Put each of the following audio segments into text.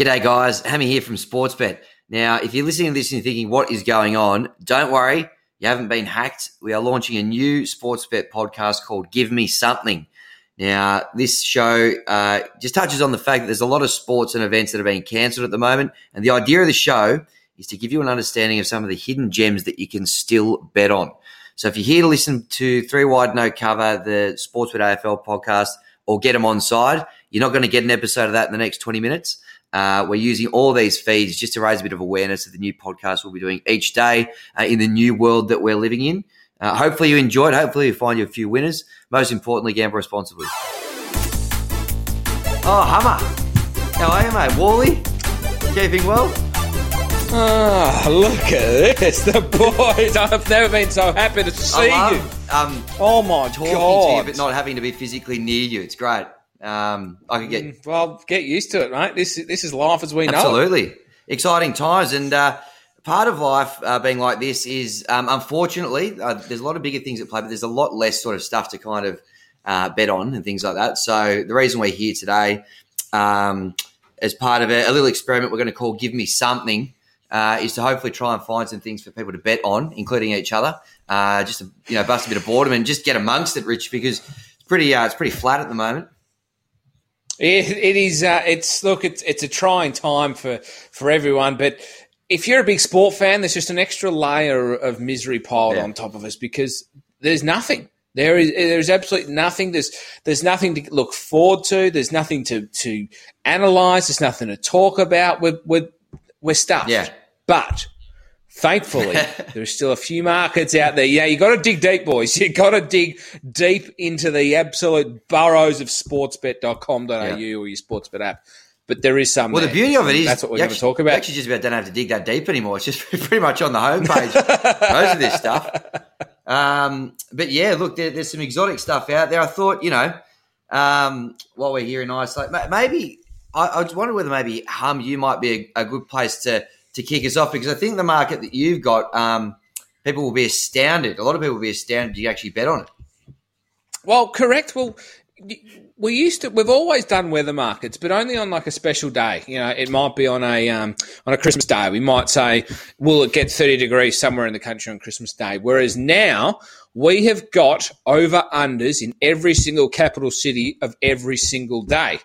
G'day, guys. Hammy here from Sportsbet. Now, if you're listening to this and you're thinking, what is going on? Don't worry. You haven't been hacked. We are launching a new Sportsbet podcast called Give Me Something. Now, this show uh, just touches on the fact that there's a lot of sports and events that are being cancelled at the moment. And the idea of the show is to give you an understanding of some of the hidden gems that you can still bet on. So if you're here to listen to Three Wide No Cover, the Sportsbet AFL podcast, or get them on side, you're not going to get an episode of that in the next 20 minutes. Uh, we're using all these feeds just to raise a bit of awareness of the new podcast we'll be doing each day uh, in the new world that we're living in. Uh, hopefully you enjoy it. Hopefully you find you a few winners. Most importantly, gamble responsibly. Oh, Hummer. How are you, mate? Wally? Keeping well? Ah, look at this. The boys. I've never been so happy to see I you. um, Oh, my talking to you, God. but not having to be physically near you. It's great. Um, I could get Mm, Well, get used to it, right? This, this is life as we know it. Absolutely. Exciting times. And uh, part of life uh, being like this is, um, unfortunately, uh, there's a lot of bigger things at play, but there's a lot less sort of stuff to kind of uh, bet on and things like that. So the reason we're here today, um, as part of a, a little experiment we're going to call Give Me Something, uh, is to hopefully try and find some things for people to bet on, including each other, uh, just to you know bust a bit of boredom and just get amongst it, Rich, because it's pretty uh, it's pretty flat at the moment. It, it is. Uh, it's look. It's it's a trying time for for everyone. But if you're a big sport fan, there's just an extra layer of misery piled Yeah. on top of us because there's nothing. There is there's absolutely nothing. There's there's nothing to look forward to. There's nothing to to analyze. There's nothing to talk about. We're we're, we're stuffed. Yeah. But thankfully, there's still a few markets out there. Yeah, you got to dig deep, boys. You got to dig deep into the absolute burrows of sportsbet.com.au Yeah. or your sportsbet app. But there is some. Well, the beauty of it is that's what we're going to talk You about. actually just about don't have to dig that deep anymore. It's just pretty much on the homepage. most of this stuff. Um, but yeah, look, there, there's some exotic stuff out there. I thought, you know, um, while we're here in Iceland, maybe I, I just wonder whether maybe Hum you might be a, a good place to to kick us off because I think the market that you've got, um, people will be astounded. A lot of people will be astounded you actually bet on it. Well, correct. Well, we used to. We've always done weather markets, but only on like a special day. You know, it might be on a um, on a Christmas day. We might say, "Will it get thirty degrees somewhere in the country on Christmas Day?" Whereas now we have got over unders in every single capital city of every single day.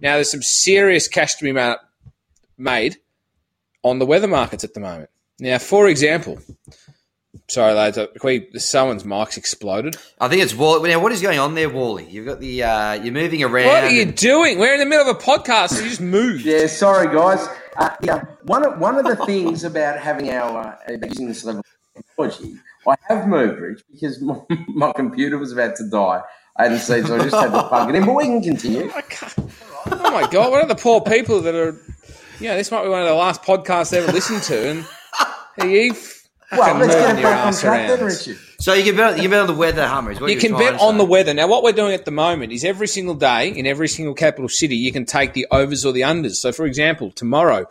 Now, there's some serious cash to be ma- made on the weather markets at the moment. Now, for example, sorry, lads, uh, we, someone's mic's exploded. I think it's Wally. Now, what is going on there, Wally? You've got the uh, you're moving around. What are you and- doing? We're in the middle of a podcast. So you just moved. Yeah, sorry guys. Uh, yeah, one of one of the things about having our uh, using this level of technology, I have moved, Rich, because my, my computer was about to die. I hadn't seen, so I just had to plug it in. But we can continue. Oh my god! What are the poor people that are? You know, this might be one of the last podcasts they ever listened to, and you. Well, let's get it your back on ass track then, around. Richard. So you can bet on, you can bet on the weather, Hummer. Is what You can bet on the weather. Now, what we're doing at the moment is every single day in every single capital city, you can take the overs or the unders. So, for example, tomorrow,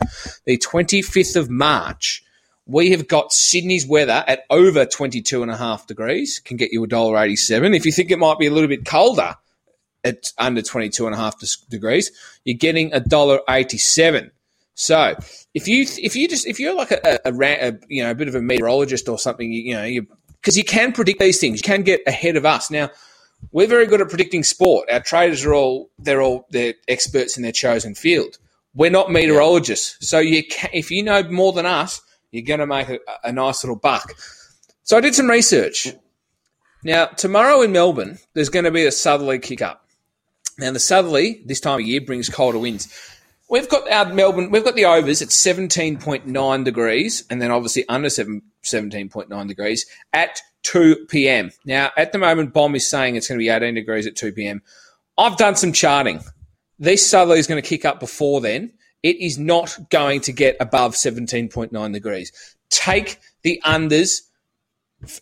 the 25th of March, we have got Sydney's weather at over 22 and a half degrees, can get you $1.87. If you think it might be a little bit colder at under 22 and a half degrees, you're getting $1.87. So if you if you just if you're like a, a, a, you know a bit of a meteorologist or something, you, you know you because you can predict these things, you can get ahead of us. Now we're very good at predicting sport. Our traders are all they're all they're experts in their chosen field. We're not meteorologists, so you can, if you know more than us, you're going to make a, a nice little buck. So I did some research. Now tomorrow in Melbourne, there's going to be a southerly kick up. Now the southerly this time of year brings colder winds. We've got our Melbourne, we've got the overs at 17.9 degrees and then obviously under 7, 17.9 degrees at 2 p.m. Now, at the moment, BoM is saying it's going to be 18 degrees at 2 p.m. I've done some charting. This southerly is going to kick up before then. It is not going to get above 17.9 degrees. Take the unders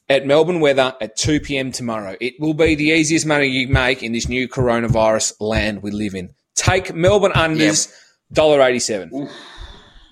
at Melbourne weather at 2 p.m. tomorrow. It will be the easiest money you make in this new coronavirus land we live in. Take Melbourne unders, dollar eighty-seven. Now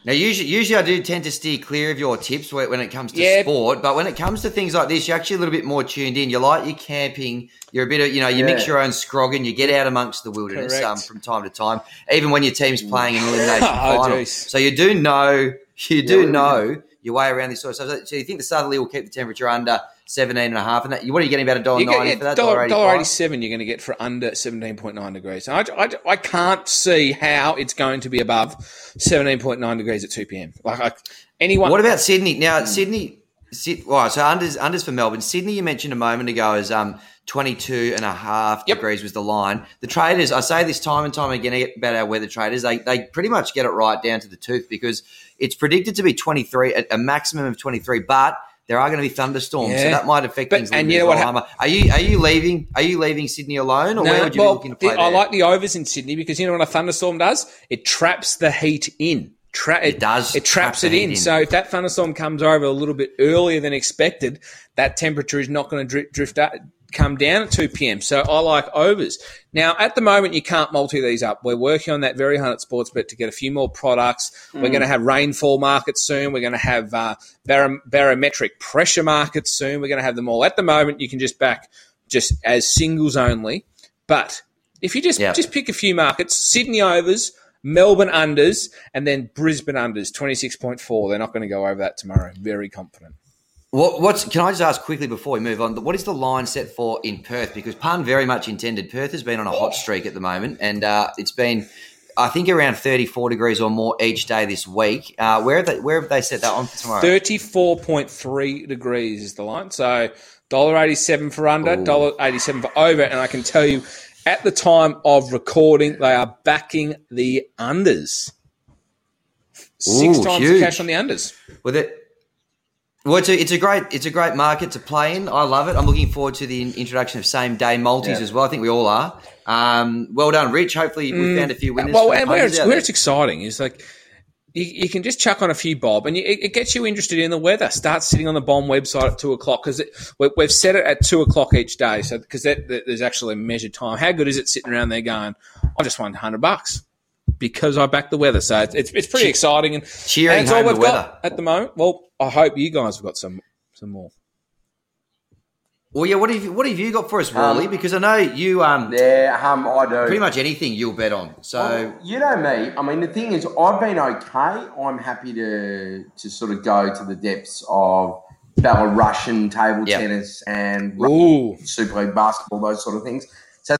Now, usually, usually I do tend to steer clear of your tips when it comes to Yeah. sport, but when it comes to things like this, you're actually a little bit more tuned in. You like your camping. You're a bit of, you know, you mix your own scrogging. You get out amongst the wilderness um, from time to time, even when your team's playing an elimination Oh, final. jeez. So you do know, you do Yeah, know your way around this sort of stuff. So you think the Southerly will keep the temperature under 17 and a half? And that, what are you getting about a dollar ninety for that? dollar, $1.85? dollar eighty-seven. You're going to get for under seventeen point nine degrees. I, I, I can't see how it's going to be above seventeen point nine degrees at two p.m. Like I, anyone. What about Sydney? Now, Sydney, Syd, well, so unders, unders for Melbourne. Sydney, you mentioned a moment ago, is um, 22 and a half Yep. degrees was the line. The traders, I say this time and time again about our weather traders, they, they pretty much get it right down to the tooth because it's predicted to be 23, a, a maximum of 23, but there are going to be thunderstorms, so that might affect But- things. and you know well, Are you are you leaving? Are you leaving Sydney alone, or where would you well, be looking to play the- I like the overs in Sydney because you know what a thunderstorm does? It traps the heat in. Tra- It does It traps trap it in. in. So if that thunderstorm comes over a little bit earlier than expected, that temperature is not going to drift, drift up, come down at 2 p.m. So I like overs. Now, at the moment, you can't multi these up. We're working on that very hard at Sportsbet to get a few more products. We're going to have rainfall markets soon. We're going to have uh, barom- barometric pressure markets soon. We're going to have them all. At the moment, you can just back just as singles only. But if you just Yeah. just pick a few markets, Sydney overs, Melbourne unders, and then Brisbane unders, twenty six point four. They're not going to go over that tomorrow. Very confident. What, what's can I just ask quickly before we move on? What is the line set for in Perth? Because pun very much intended. Perth has been on a hot streak at the moment, and uh, it's been, I think, around thirty four degrees or more each day this week. Uh, where have they Where have they set that on for tomorrow? Thirty four point three degrees is the line. So dollar eighty seven for under, dollar eighty seven for over, and I can tell you. At the time of recording, they are backing the unders. Six Ooh, times huge. the cash on the unders. With it. Well, it's a, it's a great it's a great market to play in. I love it. I'm looking forward to the introduction of same day multis Yeah. as well. I think we all are. Um, well done, Rich. Hopefully, we found a few winners. Mm. Well, and where it's, where it's exciting is like you, you can just chuck on a few bob, and you, it, gets you interested in the weather. Start sitting on the BoM website at two o'clock because we, we've set it at two o'clock each day. So because that, that- there's actually a measured time. How good is it sitting around there going? I just won hundred bucks because I backed the weather. So it's it's, it's pretty exciting and Cheering and that's all home we've the got weather. at the moment. Well, I hope you guys have got some some more. Well, yeah. What have you, what have you got for us, Wally? Um, because I know you um Yeah, um, I do. pretty much anything you'll bet on. So Well, you know me. I mean, the thing is, I've been okay. I'm happy to to sort of go to the depths of Belarusian table Yep. tennis and Ooh, Super League basketball, those sort of things. So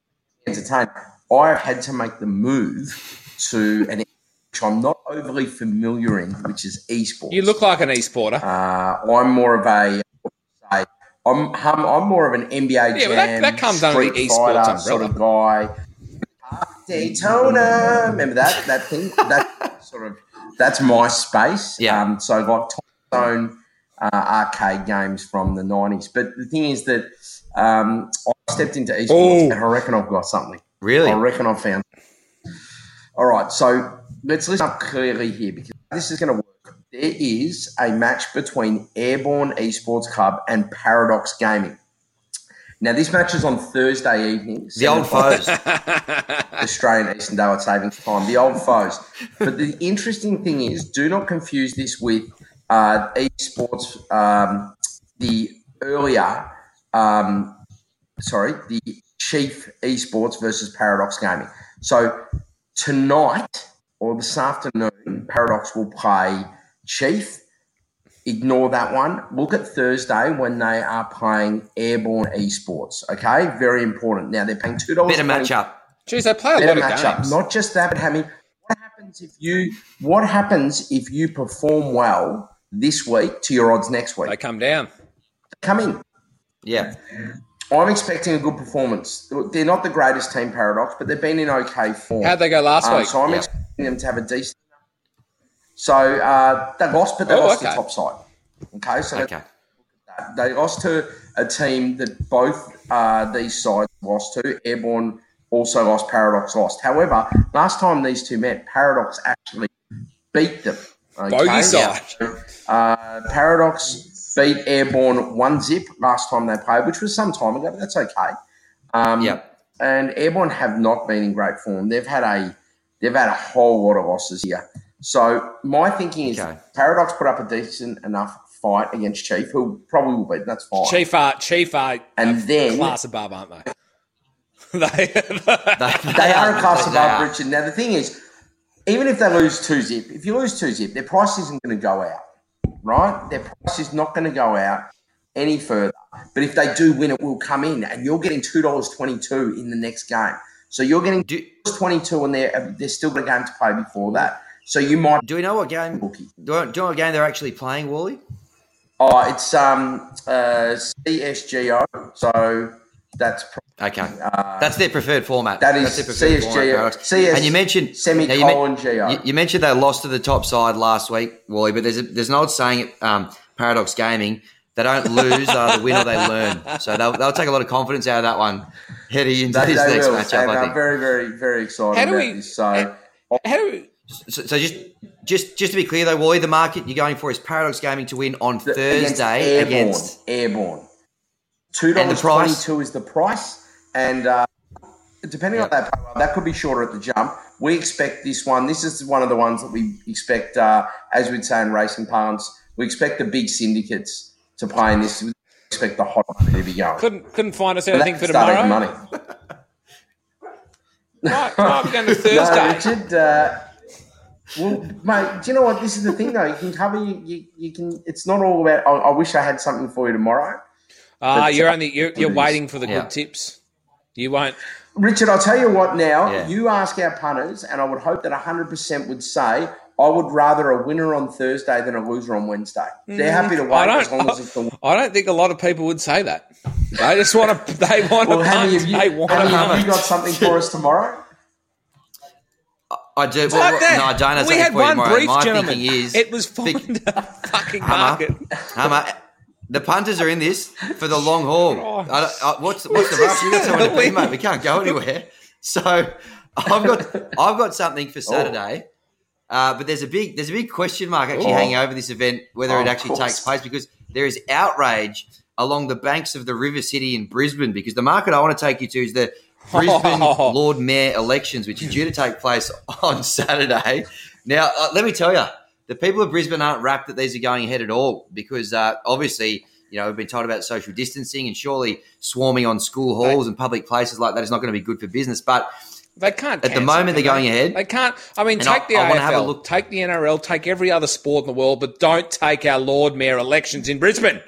it's entertaining. I've had to make the move to an which I'm not overly familiar in, which is esports. you look like an e-sporter. Uh, I'm more of a. Say, I'm, I'm I'm more of an NBA Yeah, Jam, but that- that comes under the esports Fighter sort of guy. Daytona, remember that that thing? That sort of that's my space. Yeah. Um, so like Zone uh, arcade games from the nineties. But the thing is that um, I stepped into esports, Oh. and I reckon I've got something. really, I reckon I've found. All right, so let's listen up clearly here because this is going to work. There is a match between Airborne Esports Club and Paradox Gaming. Now, this match is on Thursday evening. the old 7 foes. Australian Eastern Daylight Savings Time, the old foes. But the interesting thing is, do not confuse this with uh, esports, um, the earlier, um, sorry, the Chief Esports versus Paradox Gaming. So tonight or this afternoon, Paradox will play Chief. Ignore that one. Look at Thursday when they are playing Airborne Esports. Okay, very important. Now they're paying two dollars. Better match up. Jeez, they play a Better lot of matchup. games. Not just that, but having what happens if you what happens if you perform well this week to your odds next week? They come down. Come in. Yeah, I'm expecting a good performance. They're not the greatest team, Paradox, but they've been in okay form. How'd they go last Um, week? so I'm Yeah. expecting them to have a decent. So uh, they lost, but they Oh, lost okay. the top side. Okay, so okay. they lost to a team that both uh, these sides lost to. Airborne also lost. Paradox lost. However, last time these two met, Paradox actually beat them. Okay? Bogey side. Uh, Paradox beat Airborne one zip last time they played, which was some time ago, but that's okay. Um, Yep. And Airborne have not been in great form. They've had a they've had a whole lot of losses here. So my thinking is Okay. Paradox put up a decent enough fight against Chief, who probably will beat. That's fine. Chief are Chief are And a then- class above, aren't they? they, They, They are a class they above are. Richard. Now the thing is, even if they lose two zip, if you lose two zip, their price isn't going to go out, right? Their price is not going to go out any further. But if they do win, it will come in, and you're getting two dollars twenty two in the next game. So you're getting Do, twenty two, and they're they're still got a game to play before that. So you might do we know what game? Do bookie. you, know, do you know what game they're actually playing, Wally? Oh, it's um uh CSGO. So that's Okay, uh, that's their preferred format. That's is their preferred format, CS And you mentioned now you, men- semicolon GO. you, you mentioned they lost to the top side last week, Wally. But there's a, there's an old saying at um, Paradox Gaming: they don't lose, uh, they win or they learn. So they'll, they'll take a lot of confidence out of that one heading into They, this they next will, matchup. and I I'm think. very, very, very excited How do about we- this. So how do we, So, so just just just to be clear though, Wally, the market you're going for is Paradox Gaming to win on Thursday Airborne, against. Airborne. Two dollars twenty two is the price, and uh, depending Yep. on that, payroll, that could be shorter at the jump. We expect this one. This is one of the ones that we expect, uh, as we'd say in racing parlance, we expect the big syndicates to play in this. We expect the hot money to be going. couldn't couldn't find us But anything for starting tomorrow. money. Right, right, we're going to No, Thursday. Richard. Uh, well, mate, do you know what? This is the thing, though. You can cover. You, you, you can. It's not all about. I, I wish I had something for you tomorrow. Ah, But, you're uh, only you're, you're waiting for the Yeah. good tips. You won't. Richard, I'll tell you what now. Yeah. You ask our punters, and I would hope that 100% would say, I would rather a winner on Thursday than a loser on Wednesday. They're happy to Mm, I wait as don't. long as it's the I don't think a lot of people would say that. They just want to. They want Well, to Hammy, punt. have you, They want to Hammy, have you got something for us tomorrow? I do. Like well, that. no, I don't. have we something had for you one brief, My gentlemen. thinking is it was Vic- find a fucking Hammer. market. Hammer, the punters are in this for the long haul. I I, what's what's the rush? You got someone to be, mate. We can't go anywhere. So I've got I've got something for Saturday. Uh, but there's a big there's a big question mark actually Oh. hanging over this event whether Oh, it actually takes place because there is outrage along the banks of the River City in Brisbane because the market I want to take you to is the Brisbane Oh. Lord Mayor elections, which are due to take place on Saturday. Now, uh, let me tell you, the people of Brisbane aren't wrapped that these are going ahead at all because uh, obviously, you know, we've been told about social distancing and surely swarming on school halls and public places like that is not going to be good for business. But They can't. At the moment, they're going ahead. They can't. I mean, And take I- the I AFL, have a look- take the NRL, take every other sport in the world, but don't take our Lord Mayor elections in Brisbane.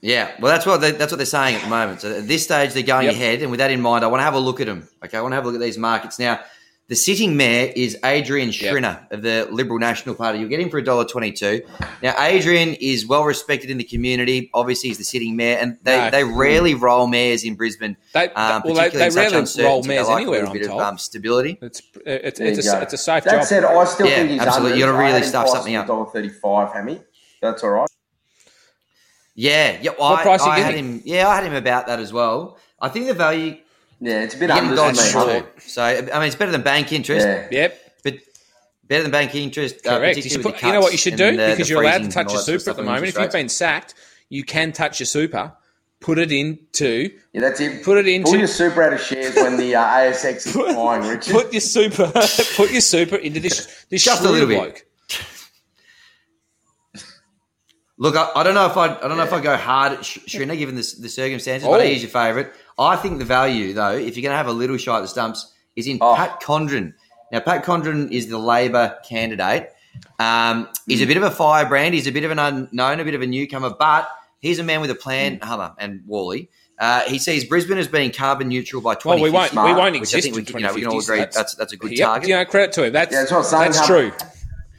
yeah, well, that's what they, that's what they're saying at the moment. So at this stage, they're going Yep. ahead, and with that in mind, I want to have a look at them. Okay, I want to have a look at these markets now. The sitting mayor is Adrian Yep. Schrinner of the Liberal National Party. You'll get him for $1.22. Now, Adrian is well respected in the community. Obviously, he's the sitting mayor, and they, No. they rarely roll mayors in Brisbane. They, Um, well, they, they in such rarely roll uncertainty. They mares like a anywhere. little I'm bit told. of um, stability. it's it's it's a, go. it's a safe that job. said, I still Yeah, think he's absolutely. under. You gotta really had stuff something at up. $1.35, Hammy. That's all right. Yeah, yeah. Well, What I, price you I had him. Yeah, I had him about that as well. I think the value Yeah, it's a bit you're getting under Dodge for short. So I mean, it's better than bank interest, Yeah. Yep, but better than bank interest. Uh, correct. You, particularly should with put, you know what you should do the- because the you're allowed to touch your of super at the moment. If you've rates. been sacked, you can touch your super. Put it into Yeah, that's it. Put it into- Pull your super out of shares when the uh, ASX is flying, Richard. put your super put your super into this this Just a shrewd little bit. Look, I, I don't know if I, I don't know if I go hard at Sh- Schrinner given the, the circumstances, Oh. but he's your favourite. I think the value though, if you're going to have a little shot at the stumps, is in Oh. Pat Condren. Now, Pat Condren is the Labor candidate. Um, he's a bit of a firebrand. He's a bit of an unknown, a bit of a newcomer, but he's a man with a plan. Hummer and Wally. Uh, he sees Brisbane as being carbon neutral by Well, 2050. we won't we won't which I exist think we in can- you know, we can all 2050, so agree that's that's a good yep, target. You know, credit to him. That's Yeah, that's what I'm saying, that's true.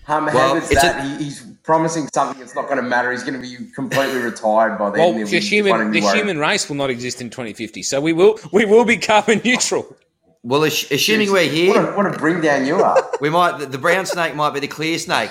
Hum, Well, it's that? a- he's promising something that's not going to matter. He's going to be completely retired by then. Well, He'll the be human the human race will not exist in 2050, so we will we will be carbon neutral. Well, assuming we're here, What a, what a bring down you are. We might the, the brown snake might be the clear snake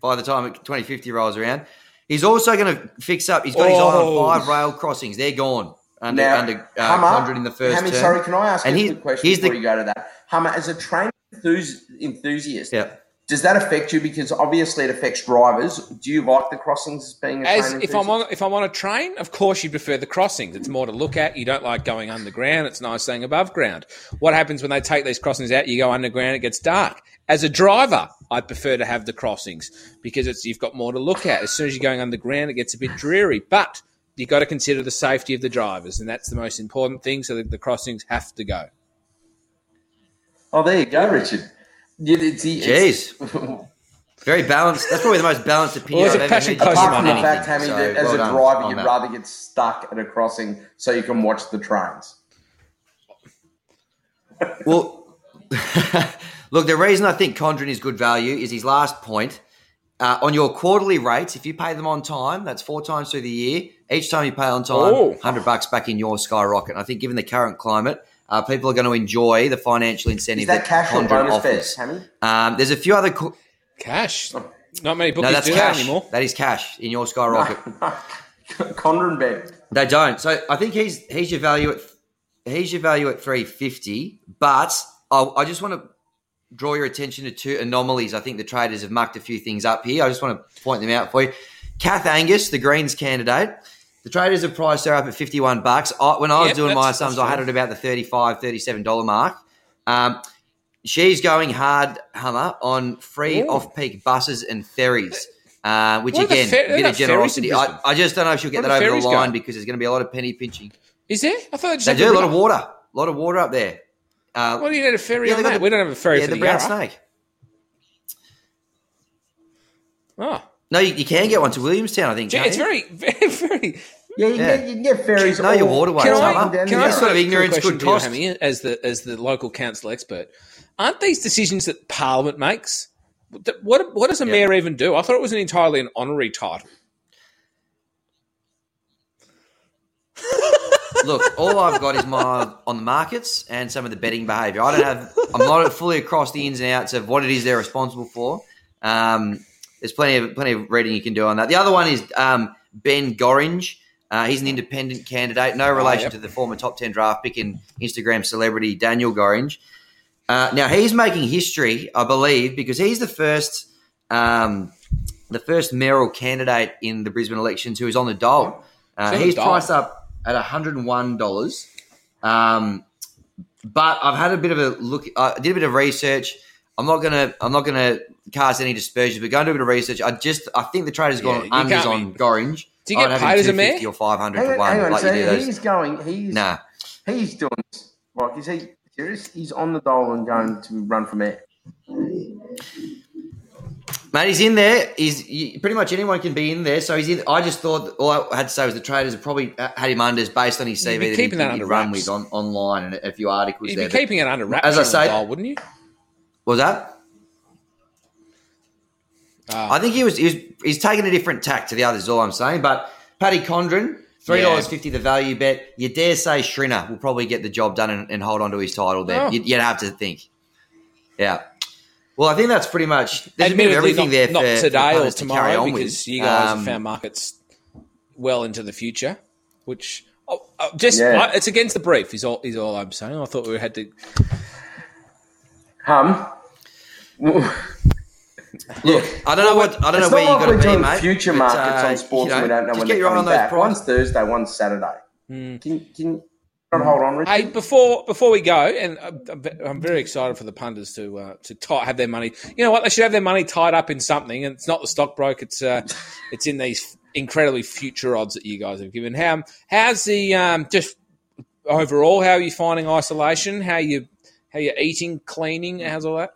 by the time 2050 rolls around. He's also going to fix up. He's got his eye Oh. on five rail crossings. They're gone under now, under uh, Hummer, Condren in the first Hammy, term. sorry, can I ask And you he- a quick question here's before the- you go to that? Hummer, as a train enthus- enthusiast, Yeah. Does that affect you? Because obviously it affects drivers. Do you like the crossings as being a As if I'm on if I'm on a train, of course you prefer the crossings. It's more to look at. You don't like going underground. It's nice staying above ground. What happens when they take these crossings out? You go underground. It gets dark. As a driver, I prefer to have the crossings because it's you've got more to look at. As soon as you're going underground, it gets a bit dreary. But you've got to consider the safety of the drivers, and that's the most important thing. So the, the crossings have to go. Oh, there you go, Richard. You, it's, it's, Jeez. Very balanced. That's probably the most balanced opinion Well, it's I've a ever passion heard Apart from the fact, anything. Hammy, So, that as well a driver, you'd that. rather get stuck at a crossing so you can watch the trains. Well, look, the reason I think Condren is good value is his last point. Uh, on your quarterly rates, if you pay them on time, that's four times through the year. Each time you pay on time, Oh. hundred bucks back in your skyrocket. And I think, given the current climate, uh, people are going to enjoy the financial incentive Is that cash or Condren bonus offers. bets, Um, there's a few other. Co- Cash. Not many no, bookies that's do cash. that anymore. That is cash in your skyrocket. Condren bet. They don't. So I think he's he's your value at he's your value at three fifty. But I, I just want to draw your attention to two anomalies. I think the traders have mucked a few things up here. I just want to point them out for you. Kath Angus, the Greens candidate. The traders have priced her up at 51 bucks. I, when I was Yep, doing my sums, I had it about the 35 $37 mark. Um, she's going hard, Hummer, on free Ooh. off-peak buses and ferries. Uh, which What again, fer- a bit of not ferries in generosity. I, I just don't know if she'll get Where that over the line go? because there's going to be a lot of penny pinching. Is there? I thought They do a lot of water, a lot of water up there. Uh, What do you need a ferry Yeah, on that? the- we don't have a ferry yeah, for the the, brown Yarra. snake. Oh, No, you, you can get one to Williamstown. I think. Gee, it's you? very, very, very. Yeah, you, Yeah. Get, you can get ferries. Know your all- waterways, Can I, up and down can the I sort of ignorance question could to you, cost. Hammy, as the as the local council expert? Aren't these decisions that Parliament makes? What what does a mayor even do? I thought it was an entirely an honorary title. Look, all I've got is my on the markets and some of the betting behaviour. I don't have. I'm not fully across the ins and outs of what it is they're responsible for. Um, there's plenty of plenty of reading you can do on that. The other one is um, Ben Gorringe. Uh, he's an independent candidate, no relation yep. to the former top ten draft pick and Instagram celebrity Daniel Gorringe. Uh, now he's making history, I believe, because he's the first, um, the first mayoral candidate in the Brisbane elections who is on the dole. Uh, He's on the he's dole. priced up at hundred and one dollars. Um, but I've had a bit of a look. I did a bit of research. I'm not gonna. I'm not gonna cast any dispersions. But go and do a bit of research. I just. I think the trader's Yeah, gone you unders on be- Gorringe. Do you get I'd have him paid as a 250 mayor? or five hundred Hang to one? hang on. like so you do he's going. He's Nah. he's doing. this. Like, is he serious? He's on the dole and going to run from it. Mate, he's in there. He's you, pretty much anyone can be in there. So he's in. I just thought all I had to say was the traders have probably uh, had him unders based on his You'd CV be that keeping he'd, that he'd under run with on, online and a few articles You'd there. be But- keeping it under wraps, As I on the say- dial, wouldn't you? What was that? Ah. I think he was, he was he's taking a different tack to the others. Is all I'm saying. But Paddy Condren, three dollars fifty, the value bet. You dare say Schrinner will probably get the job done and, and hold on to his title there. Oh. You'd, you'd have to think. Yeah. Well, I think that's pretty much. There's a bit of everything not, there not for, for today or punters to carry tomorrow on because with. you guys Um, have found markets well into the future, which oh, oh, just Yeah. I, it's against the brief. Is all is all I'm saying. I thought we had to. Hum. Look, I don't know what I don't it's know where you got like to be, mate. future but, markets uh, on sports you and we don't know when get they're your eye coming on those back. prices. One's Thursday, one's Saturday. Hmm. Can can not hold on, Richard? Hey, before before we go, and I'm- I'm very excited for the punters to uh, to tie, have their money. You know what? They should have their money tied up in something, and it's not the stockbroker. It's uh, it's in these incredibly future odds that you guys have given. How how's the um, just overall? How are you finding isolation? How you how you're eating, cleaning? How's all that?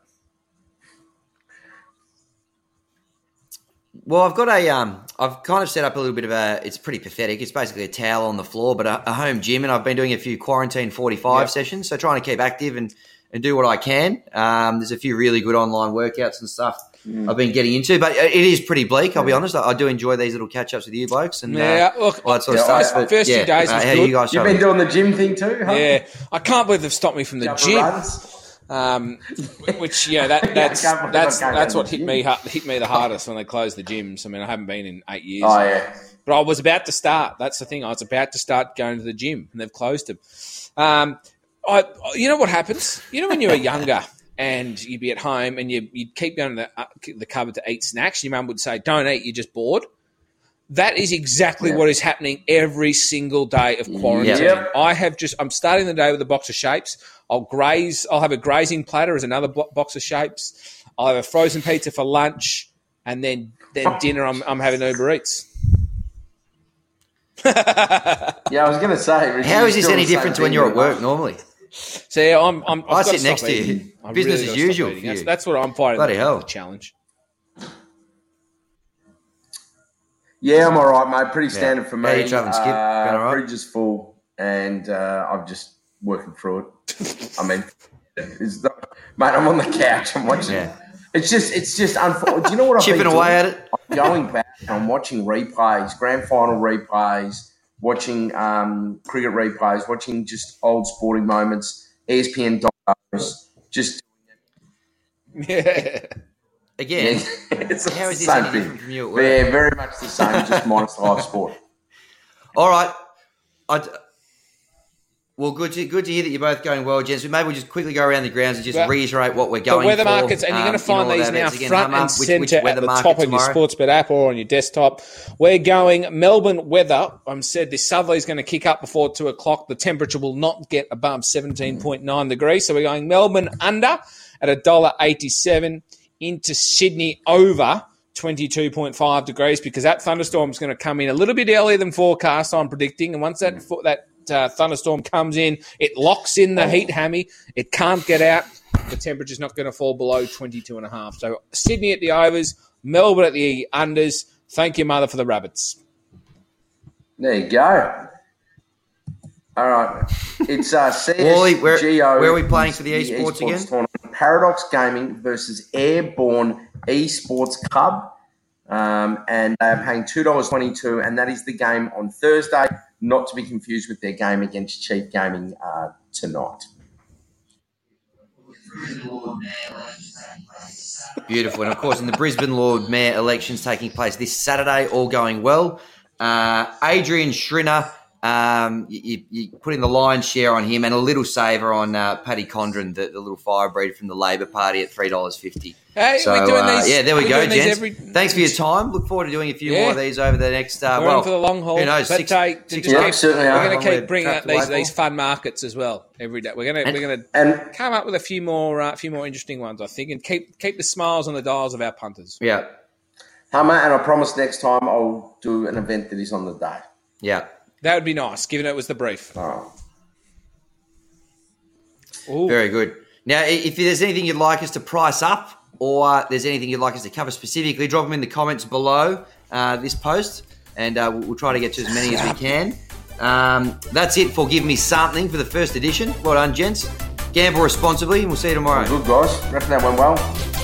Well, I've got a um, I've kind of set up a little bit of a. It's pretty pathetic. It's basically a towel on the floor, but a, a home gym, and I've been doing a few quarantine forty five Yep. sessions. So trying to keep active and and do what I can. Um, there's a few really good online workouts and stuff I've been getting into, but it is pretty bleak. I'll be honest. I, I do enjoy these little catch ups with you blokes and Yeah, uh, look, all that sort of Yeah, stuff. I- But, first few days uh, was how good. you guys You've showing? been doing the gym thing too, huh? yeah, I can't believe they've stopped me from the Couple gym. runs. Um, which yeah, that, that's can't that's that's what hit gym. me hit me the hardest when they closed the gyms. I mean, I haven't been in eight years, Oh yeah. but I was about to start. That's the thing. I was about to start going to the gym, and they've closed them. Um, I, you know what happens? You know when you were younger and you'd be at home and you, you'd keep going to the, uh, the cupboard to eat snacks. Your mum would say, "Don't eat, you're just bored." That is exactly Yeah. what is happening every single day of quarantine. Yep. I have just I'm starting the day with a box of shapes. I'll graze. I'll have a grazing platter as another box of shapes. I'll have a frozen pizza for lunch, and then then dinner. I'm I'm having Uber Eats. Yeah, I was going to say. Richie, How you're is this any the different to when you're at work normally? So yeah, I'm. I'm I've I sit next to you. eating. I Business really as gotta stop usual eating. for That's, you. that's what I'm fighting. Bloody the hell. challenge. Yeah, I'm all right, mate. Pretty standard for me. How you travelling, Skip? Going all Uh, right? fridge is full, and uh, I'm just working through it. I mean, it's not, mate, I'm on the couch. I'm watching. Yeah. It's just, it's just unfortunate. Do you know what I've Chipping been away doing? at it. I'm going back I'm watching replays, grand final replays, watching um, cricket replays, watching just old sporting moments, ESPN docos, just Yeah. Again, it's how is the this any same thing. different from you at work? Yeah, very much the same, just minus the live sport. All right. I, well, good to good to hear that you're both going well, gents. Maybe we'll just quickly go around the grounds and just Well, ready what we're The going weather for. markets, and you're um, going to find in all these now. Again, front Hummer, and which- which centre weather at the top of your? Sportsbet app or on your desktop. We're going Melbourne weather. I'm said this southerly is going to kick up before two o'clock. The temperature will not get above 17.9 degrees, so we're going Melbourne under at a dollar eighty-seven into Sydney over. 22.5 degrees because that thunderstorm is going to come in a little bit earlier than forecast. I'm predicting, and once that fo- that uh, thunderstorm comes in, it locks in the heat hammy. It can't get out. The temperature's not going to fall below 22 and a half. So Sydney at the overs, Melbourne at the unders. Thank you, mother, for the rabbits. There you go. All right. It's uh, Wally, where- CSGO. where are we playing for the esports again? tournament. Paradox Gaming versus Airborne Esports Club. Um, and they're paying $2.22, and that is the game on Thursday, not to be confused with their game against Chief Gaming uh, tonight. Beautiful. And of course, in the Brisbane Lord Mayor elections taking place this Saturday, all going well. Uh, Adrian Schrinner, um, you, you, you put in the lion's share on him and a little saver on uh, Paddy Condren, the, the little firebreed from the Labor Party at $3.50. Hey, So, we're doing uh, these. yeah, there we go, gents. every- Thanks for your time. Look forward to doing a few Yeah. more of these over the next, uh, We're well, in for the long haul. who knows, But six- take- six Yeah, keep- certainly we're going to We're keep bringing out these, these fun markets as well every day. We're going to we're going to come up with a few more uh, few more interesting ones, I think, and keep keep the smiles on the dials of our punters. Yeah, Hammer, and I promise next time I'll do an event that is on the day. yeah. That would be nice, given it was the brief. All right. Ooh. Very good. Now, if there's anything you'd like us to price up, or there's anything you'd like us to cover specifically, drop them in the comments below uh, this post, and uh, we'll, we'll try to get to as many as we can. Um, that's it for Give Me Something for the first edition. Well done, gents. Gamble responsibly, and we'll see you tomorrow. Good, guys. Reckon that went well.